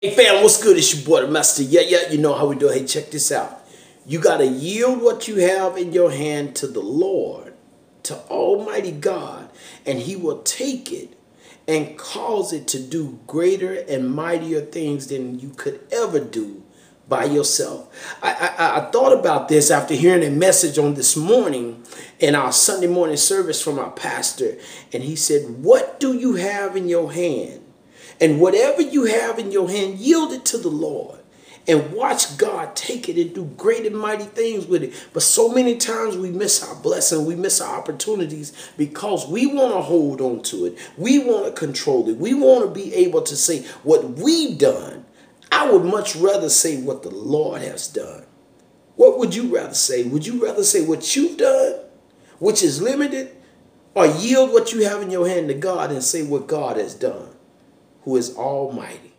Hey fam, what's good? It's your boy, the Master. Yeah, yeah, you know how we do. Hey, check this out. You got to yield what you have in your hand to the Lord, to Almighty God, and He will take it and cause it to do greater and mightier things than you could ever do by yourself. I, I, I, thought about this after hearing a message on this morning in our Sunday morning service from our pastor, and he said, What do you have in your hand? And whatever you have in your hand, yield it to the Lord and watch God take it and do great and mighty things with it. But so many times we miss our blessing, we miss our opportunities because we want to hold on to it. We want to control it. We want to be able to say what we've done. I would much rather say what the Lord has done. What would you rather say? Would you rather say what you've done, which is limited, or yield what you have in your hand to God and say what God has done? Who is almighty.